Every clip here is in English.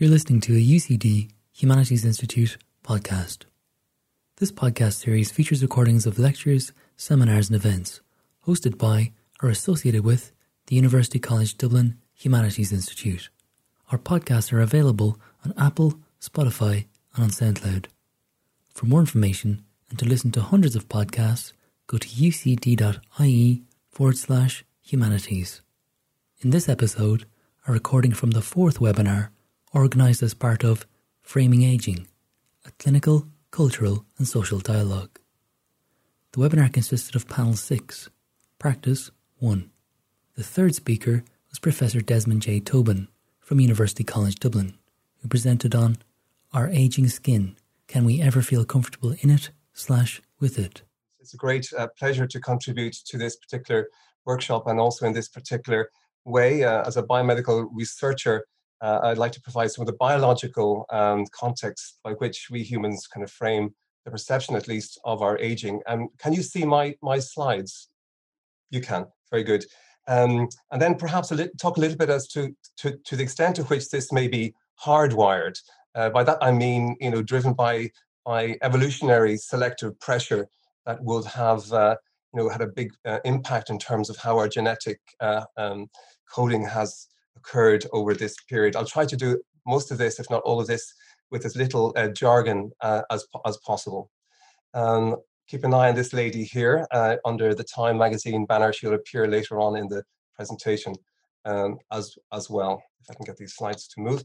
You're listening to a UCD Humanities Institute podcast. This podcast series features recordings of lectures, seminars, and events hosted by or associated with the University College Dublin Humanities Institute. Our podcasts are available on Apple, Spotify, and on SoundCloud. For more information and to listen to hundreds of podcasts, go to ucd.ie forward slash humanities. In this episode, a recording from the fourth webinar organised as part of Framing Aging, a clinical, cultural and social dialogue. The webinar consisted of panel 6, practice 1. The third speaker was Professor Desmond J. Tobin from University College Dublin, who presented on Our Aging Skin, Can We Ever Feel Comfortable in It slash with it? It's a great uh, pleasure to contribute to this particular workshop and also in this particular way uh, as a biomedical researcher uh, I'd like to provide some of the biological um, context by which we humans kind of frame the perception, at least, of our aging. Um, can you see my, my slides? You can. Very good. Um, and then perhaps a li- talk a little bit as to, to, to the extent to which this may be hardwired. Uh, by that I mean, you know, driven by by evolutionary selective pressure that would have, uh, you know, had a big uh, impact in terms of how our genetic uh, um, coding has occurred over this period. I'll try to do most of this, if not all of this, with as little uh, jargon uh, as, as possible. Um, keep an eye on this lady here uh, under the Time magazine banner. She'll appear later on in the presentation um, as, as well, if I can get these slides to move.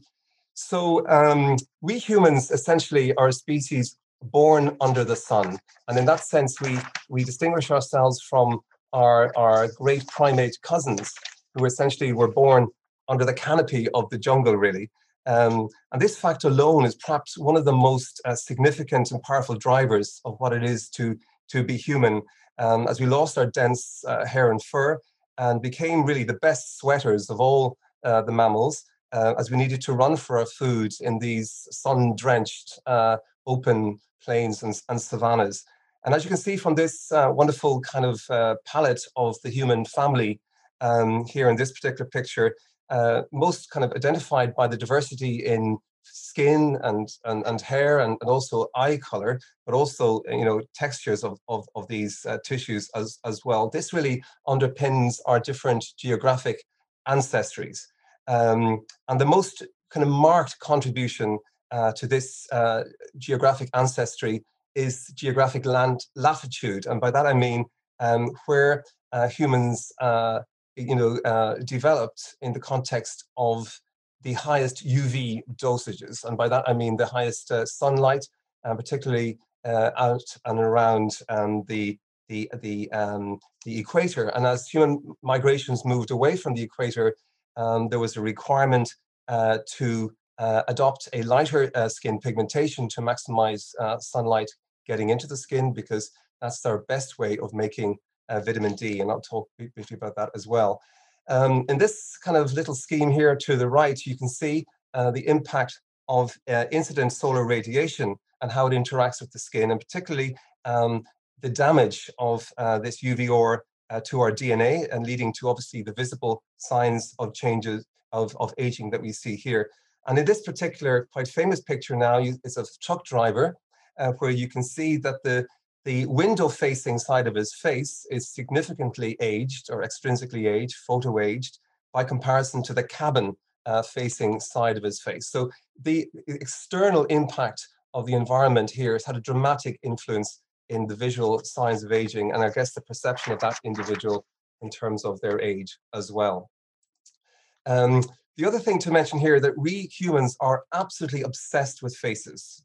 So um, we humans essentially are a species born under the sun. And in that sense, we, we distinguish ourselves from our, our great primate cousins who essentially were born under the canopy of the jungle, really. Um, and this fact alone is perhaps one of the most uh, significant and powerful drivers of what it is to, to be human. Um, as we lost our dense uh, hair and fur and became really the best sweaters of all uh, the mammals, uh, as we needed to run for our food in these sun drenched uh, open plains and, and, savannas. And as you can see from this uh, wonderful kind of palette of the human family um, here in this particular picture, uh, most kind of identified by the diversity in skin and and, and hair and, and also eye color, but also you know textures of of, of these uh, tissues as as well. This really underpins our different geographic ancestries, um, and the most kind of marked contribution uh, to this uh, geographic ancestry is geographic land latitude, and by that I mean um, where uh, humans uh, you know, uh, developed in the context of the highest UV dosages. And by that, I mean the highest uh, sunlight, uh, particularly uh, out and around um, the, the, the, um, the equator. And as human migrations moved away from the equator, um, there was a requirement uh, to uh, adopt a lighter skin pigmentation to maximize sunlight getting into the skin because that's our best way of making uh, vitamin D, and I'll talk briefly about that as well. Um, in this kind of little scheme here to the right, you can see uh, the impact of uh, incident solar radiation and how it interacts with the skin, and particularly um, the damage of uh, this UVR uh, to our DNA and leading to obviously the visible signs of changes of, of aging that we see here. And in this particular quite famous picture now, it's a truck driver uh, where you can see that the the window facing side of his face is significantly aged or extrinsically aged, photo aged, by comparison to the cabin uh, facing side of his face. So the external impact of the environment here has had a dramatic influence in the visual signs of aging and I guess the perception of that individual in terms of their age as well. Um, the other thing to mention here that we humans are absolutely obsessed with faces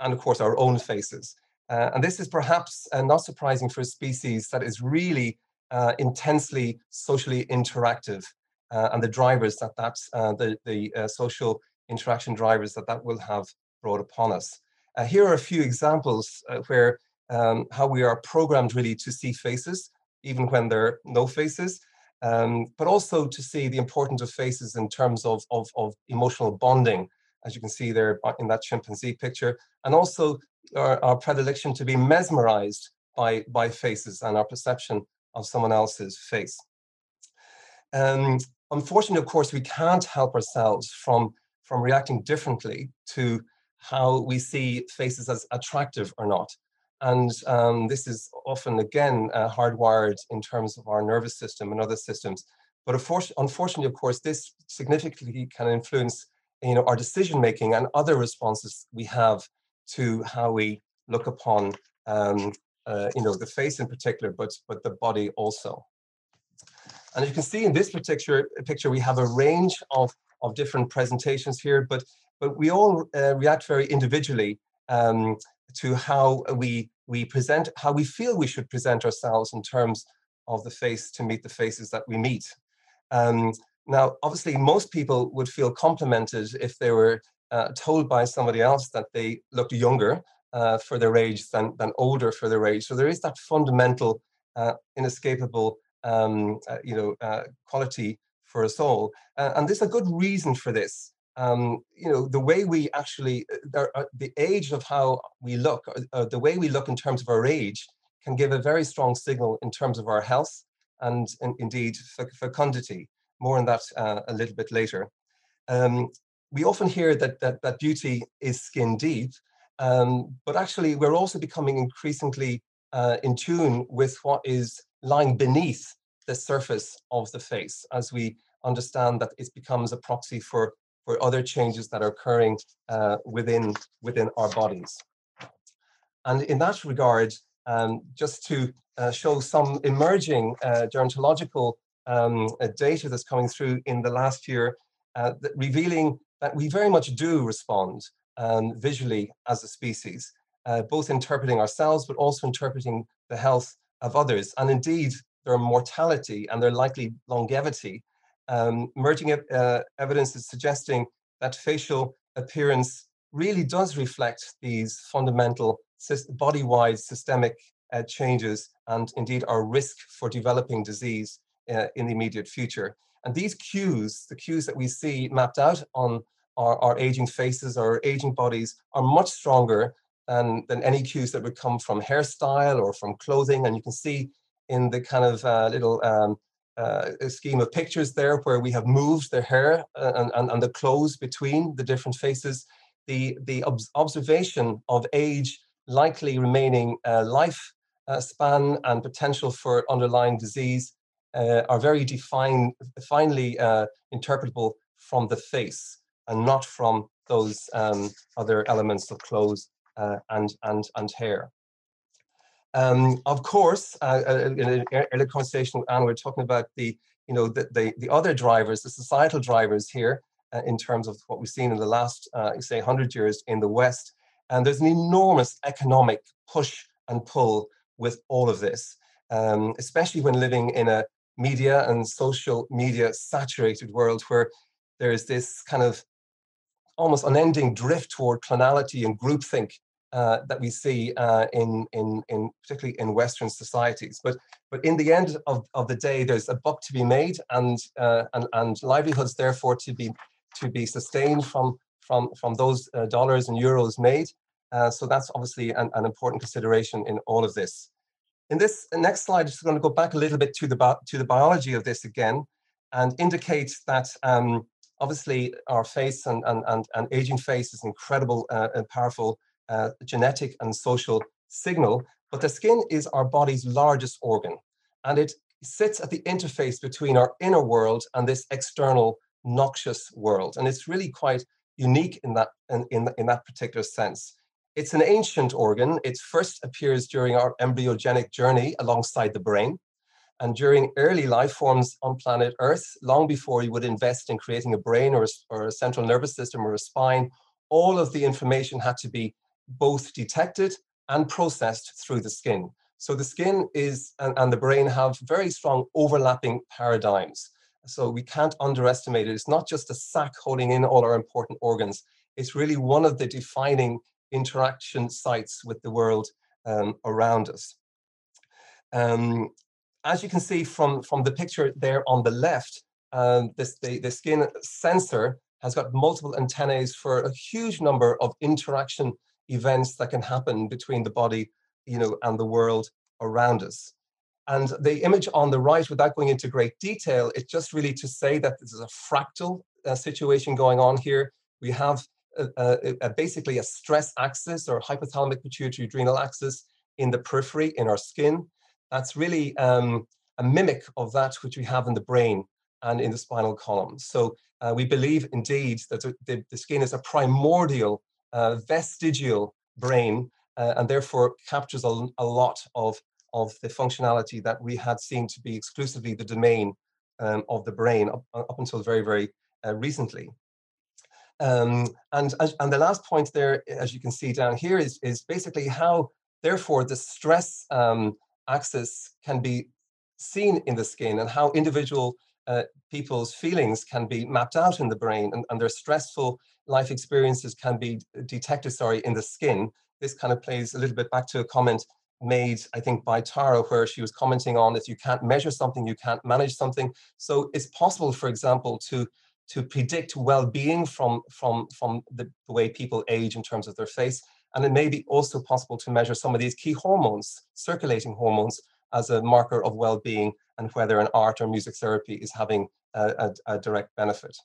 and of course our own faces. Uh, and this is perhaps uh, not surprising for a species that is really uh, intensely socially interactive uh, and the drivers that that, uh, the, the uh, social interaction drivers that that will have brought upon us. here are a few examples where um, how we are programmed really to see faces, even when there are no faces, um, but also to see the importance of faces in terms of, of, of emotional bonding as you can see there in that chimpanzee picture, and also our, our predilection to be mesmerized by, by faces and our perception of someone else's face. Um, unfortunately, of course, we can't help ourselves from from reacting differently to how we see faces as attractive or not. And um, this is often, again, uh, hardwired in terms of our nervous system and other systems. But unfortunately, of course, this significantly can influence you know, our decision making and other responses we have to how we look upon um, uh, you know, the face in particular, but, but the body also. And you can see in this particular picture, we have a range of, of different presentations here, but, but we all uh, react very individually um, to how we, we present, how we feel we should present ourselves in terms of the face to meet the faces that we meet. Um, now, obviously, most people would feel complimented if they were uh, told by somebody else that they looked younger uh, for their age than, than older for their age. So there is that fundamental, uh, inescapable, um, uh, you know, uh, quality for us all. Uh, and there's a good reason for this. Um, you know, the way we actually, there, the age of how we look, the way we look in terms of our age can give a very strong signal in terms of our health and, and indeed fecundity. More on that a little bit later. Um, we often hear that, that, that beauty is skin deep, um, but actually, we're also becoming increasingly uh, in tune with what is lying beneath the surface of the face as we understand that it becomes a proxy for, for other changes that are occurring uh, within, within our bodies. And in that regard, um, just to uh, show some emerging uh, gerontological um, data that's coming through in the last year, uh, revealing that we very much do respond um, visually as a species, uh, both interpreting ourselves, but also interpreting the health of others. And indeed, their mortality and their likely longevity. Um, uh, evidence is suggesting that facial appearance really does reflect these fundamental body-wide systemic uh, changes and indeed our risk for developing disease uh, in the immediate future. And these cues, the cues that we see mapped out on our, our aging faces, our aging bodies are much stronger than, than any cues that would come from hairstyle or from clothing. And you can see in the kind of uh, little um, uh, scheme of pictures there where we have moved the hair uh, and, and, and the clothes between the different faces, the, the ob observation of age likely remaining uh, life span and potential for underlying disease uh, are very finely interpretable from the face and not from those um, other elements of clothes uh, and, and, and hair. Um, of course, uh, uh in an earlier conversation with Anne, we are talking about the, you know, the, the, the other drivers, the societal drivers here uh, in terms of what we've seen in the last, uh, say, 100 years in the West. And there's an enormous economic push and pull with all of this, um, especially when living in a media and social media saturated world where there's this kind of almost unending drift toward clonality and groupthink uh, that we see uh, in, in, in particularly in Western societies. But, but in the end of, of the day, there's a buck to be made and, uh, and, and livelihoods therefore to be, to be sustained from, from, from those uh, dollars and euros made. Uh, so that's obviously an, an important consideration in all of this. In this next slide, I'm just going to go back a little bit to the, to the biology of this again and indicate that um, obviously our face and, and, and, and aging face is an incredible uh, and powerful uh, genetic and social signal, but the skin is our body's largest organ. And it sits at the interface between our inner world and this external noxious world. And it's really quite unique in that, in, in, in that particular sense. It's an ancient organ. It first appears during our embryogenic journey alongside the brain. And during early life forms on planet Earth, long before you would invest in creating a brain or a, or a central nervous system or a spine, all of the information had to be both detected and processed through the skin. So the skin is and, and the brain have very strong overlapping paradigms. So we can't underestimate it. It's not just a sac holding in all our important organs. It's really one of the defining interaction sites with the world um, around us. Um, as you can see from, from the picture there on the left, um, this, the, the skin sensor has got multiple antennae for a huge number of interaction events that can happen between the body you know, and the world around us. And the image on the right, without going into great detail, it's just really to say that this is a fractal uh, situation going on here. we have a, a, basically a stress axis or hypothalamic pituitary adrenal axis in the periphery in our skin. That's really um, a mimic of that which we have in the brain and in the spinal column. So uh, we believe indeed that the, the, skin is a primordial, uh, vestigial brain uh, and therefore captures a, a, lot of, of the functionality that we had seen to be exclusively the domain um, of the brain up, up until very, very uh, recently. Um, and, and the last point there, as you can see down here, is, is basically how, therefore, the stress um, axis can be seen in the skin and how individual uh, people's feelings can be mapped out in the brain and, and their stressful life experiences can be detected, sorry, in the skin. This kind of plays a little bit back to a comment made, I think, by Tara, where she was commenting on if you can't measure something, you can't manage something. So it's possible, for example, to to predict well-being from from from the, the, way people age in terms of their face. And it may be also possible to measure some of these key hormones circulating hormones as a marker of well-being and whether an art or music therapy is having a, a, a direct benefit.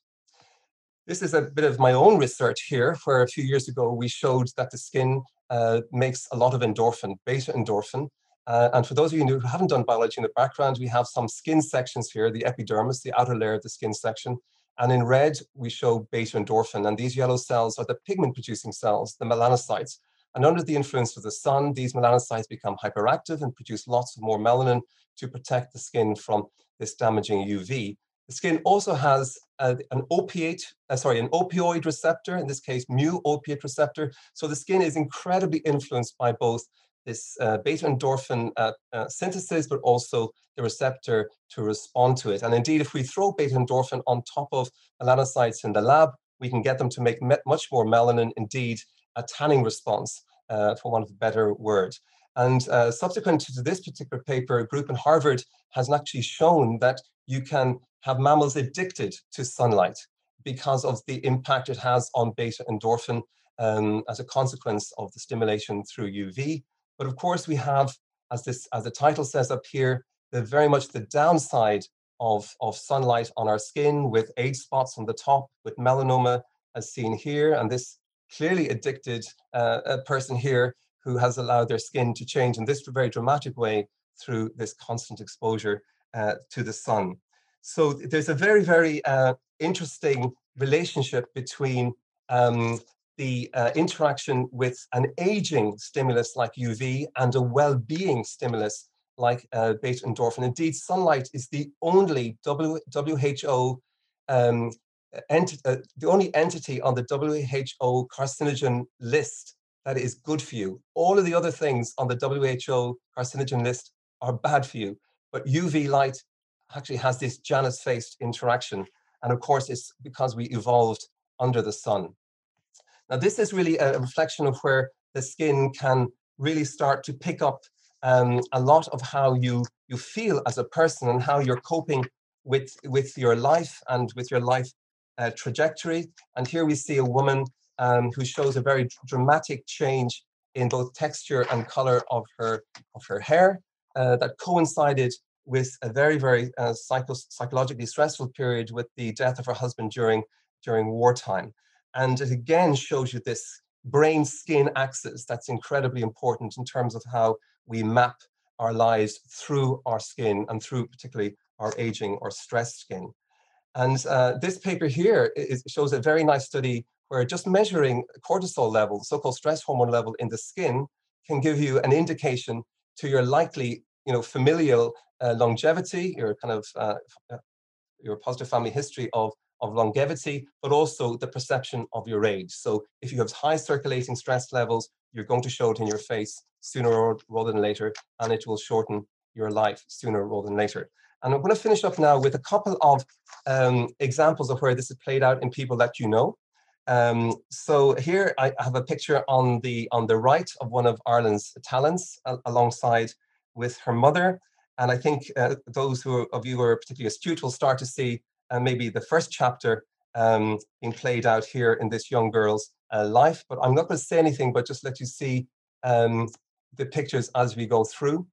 This is a bit of my own research here where a few years ago we showed that the skin uh, makes a lot of endorphin beta endorphin. Uh, and for those of you who haven't done biology in the background, we have some skin sections here, the epidermis, the outer layer of the skin section, and in red, we show beta endorphin. And these yellow cells are the pigment producing cells, the melanocytes. And under the influence of the sun, these melanocytes become hyperactive and produce lots of more melanin to protect the skin from this damaging UV. The skin also has uh, an opiate, uh, sorry, an opioid receptor, in this case, mu opiate receptor. So the skin is incredibly influenced by both this uh, beta endorphin uh, uh, synthesis, but also the receptor to respond to it. And indeed, if we throw beta endorphin on top of melanocytes in the lab, we can get them to make much more melanin, indeed, a tanning response, uh, for want of a better word. And uh, subsequent to this particular paper, a group in Harvard has actually shown that you can have mammals addicted to sunlight because of the impact it has on beta endorphin um, as a consequence of the stimulation through UV. But of course, we have, as this as the title says up here, the very much the downside of, of sunlight on our skin with age spots on the top, with melanoma as seen here, and this clearly addicted uh, a person here who has allowed their skin to change in this very dramatic way through this constant exposure uh, to the sun. So there's a very, very uh, interesting relationship between um, the uh, interaction with an aging stimulus like UV and a well-being stimulus like uh, beta endorphin. Indeed, sunlight is the only WHO um, ent uh, the only entity on the WHO carcinogen list that is good for you. All of the other things on the WHO carcinogen list are bad for you, but UV light actually has this Janus-faced interaction. And of course, it's because we evolved under the sun. Now, this is really a reflection of where the skin can really start to pick up um, a lot of how you you feel as a person and how you're coping with with your life and with your life uh, trajectory. And here we see a woman um, who shows a very dramatic change in both texture and color of her of her hair uh, that coincided with a very very uh, psycho psychologically stressful period with the death of her husband during during wartime. And it again shows you this brain skin axis that's incredibly important in terms of how we map our lives through our skin and through particularly our aging or stressed skin. And uh, this paper here is, shows a very nice study where just measuring cortisol level, so-called stress hormone level in the skin, can give you an indication to your likely, you know, familial uh, longevity, your kind of uh, uh your positive family history of of longevity, but also the perception of your age. So if you have high circulating stress levels, you're going to show it in your face sooner rather than later, and it will shorten your life sooner rather than later. And I'm going to finish up now with a couple of um, examples of where this is played out in people that you know. Um, so here I have a picture on the on the right of one of Ireland's talents alongside with her mother. And I think uh, those who of you who are particularly astute will start to see and maybe the first chapter um, being played out here in this young girl's uh, life. But I'm not going to say anything, but just let you see um, the pictures as we go through.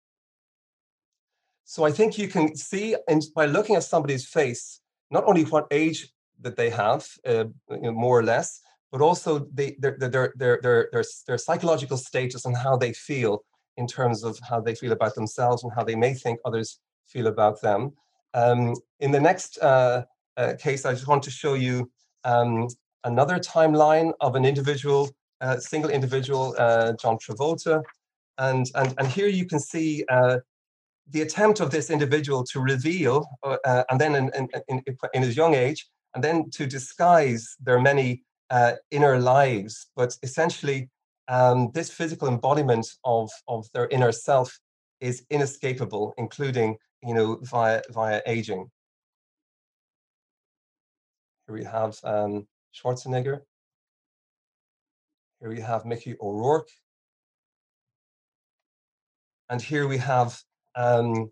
So I think you can see in, by looking at somebody's face, not only what age that they have, uh, you know, more or less, but also their, their, their, their, their psychological status and how they feel in terms of how they feel about themselves and how they may think others feel about them. Um, in the next uh, uh, case, I just want to show you um, another timeline of an individual, uh, single individual, uh, John Travolta. And, and, and here you can see uh, the attempt of this individual to reveal, uh, and then in, in, in, his young age, and then to disguise their many inner lives. But essentially, um, this physical embodiment of, of their inner self is inescapable, including you know via via aging. Here we have um, Schwarzenegger. Here we have Mickey O'Rourke. And here we have, um,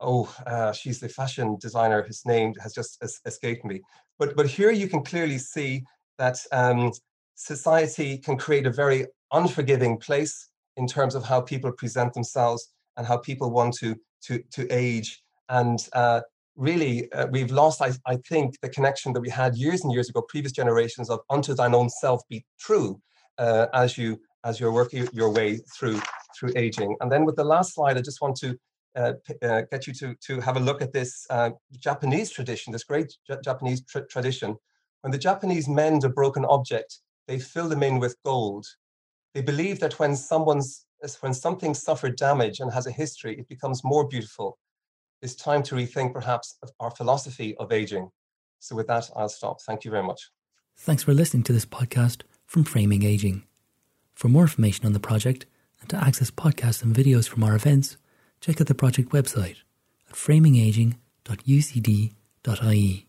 oh, uh, she's the fashion designer. whose name has just es escaped me. But, but here you can clearly see that um, society can create a very unforgiving place in terms of how people present themselves and how people want to, to, to age. And uh, really uh, we've lost I, I think the connection that we had years and years ago previous generations of unto thine own self be true uh, as you as you're working your way through through aging. And then with the last slide i just want to uh, uh get you to to have a look at this uh, japanese tradition this great J- japanese tr- tradition. When the japanese mend a broken object they fill them in with gold. They believe that when someone's when something suffered damage and has a history it becomes more beautiful it's time to rethink perhaps our philosophy of aging. So, with that, I'll stop. Thank you very much. Thanks for listening to this podcast from Framing Aging. For more information on the project and to access podcasts and videos from our events, check out the project website at framingaging.ucd.ie.